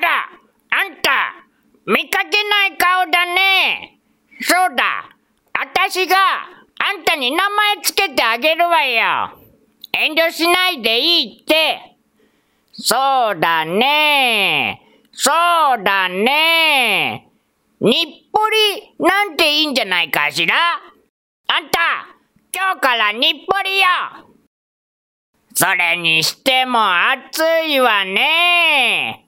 ら、あんた見かけない顔だね。そうだ。あたしがあんたに名前つけてあげるわよ。遠慮しないでいいって。そうだね。そうだね。日暮里なんていいんじゃないかしら？あんた、今日から日暮里よそれにしても暑いわね。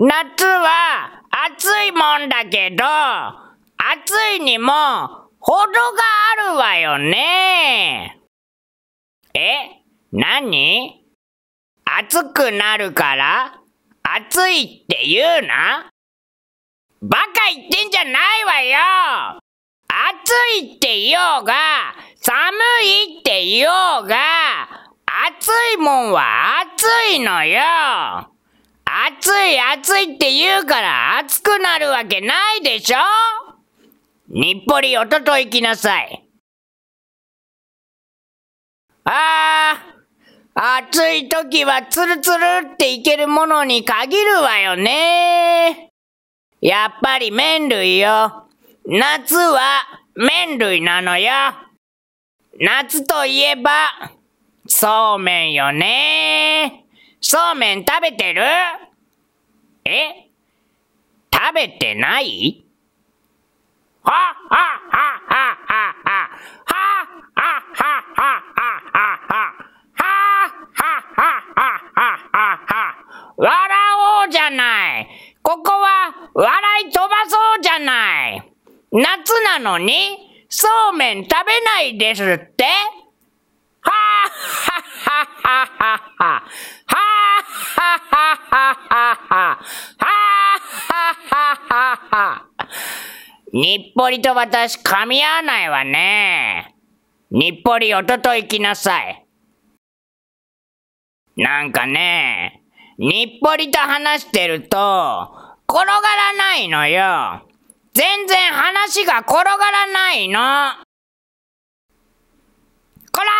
夏は暑いもんだけど、暑いにも程があるわよね。え何？暑くなるから暑いって言うな？バカ言ってんじゃないわよ。暑いって言おうが、寒いって言おうが、暑いもんは暑いのよ。暑い暑いって言うから暑くなるわけないでしょ？日暮里おととい来なさい。ああ、暑い時はツルツルっていけるものに限るわよね。やっぱり麺類よ。夏は麺類なのよ。夏といえば、そうめんよね。そうめん食べてる？え食べてない？はっはっはっはっはっ笑おうじゃない。ここは笑い飛ばそうじゃない。夏なのに、そうめん食べないですってはっはっはっはっは。日暮里と私噛み合わないわね。日暮里おととい来なさい。なんかね、日暮里と話してると、転がらないのよ。全然話が転がらないの。こら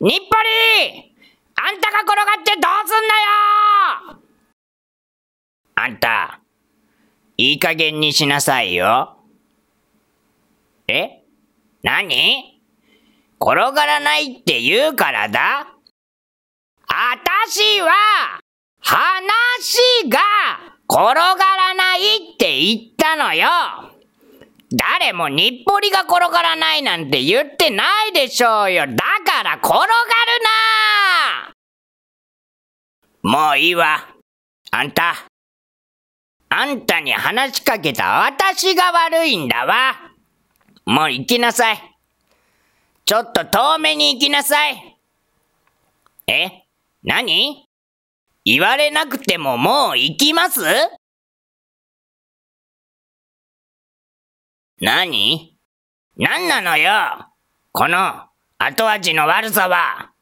日暮里あんたが転がってどうすんだよあんた、いい加減にしなさいよ。え何？転がらないって言うからだあたしは、話が転がらないって言ったのよ。誰も日暮里が転がらないなんて言ってないでしょうよ。だから転がるなもういいわ。あんた。あんたに話しかけた私が悪いんだわ。もう行きなさい。ちょっと遠目に行きなさい。え？何？言われなくてももう行きます？何？何なのよ？この後味の悪さは。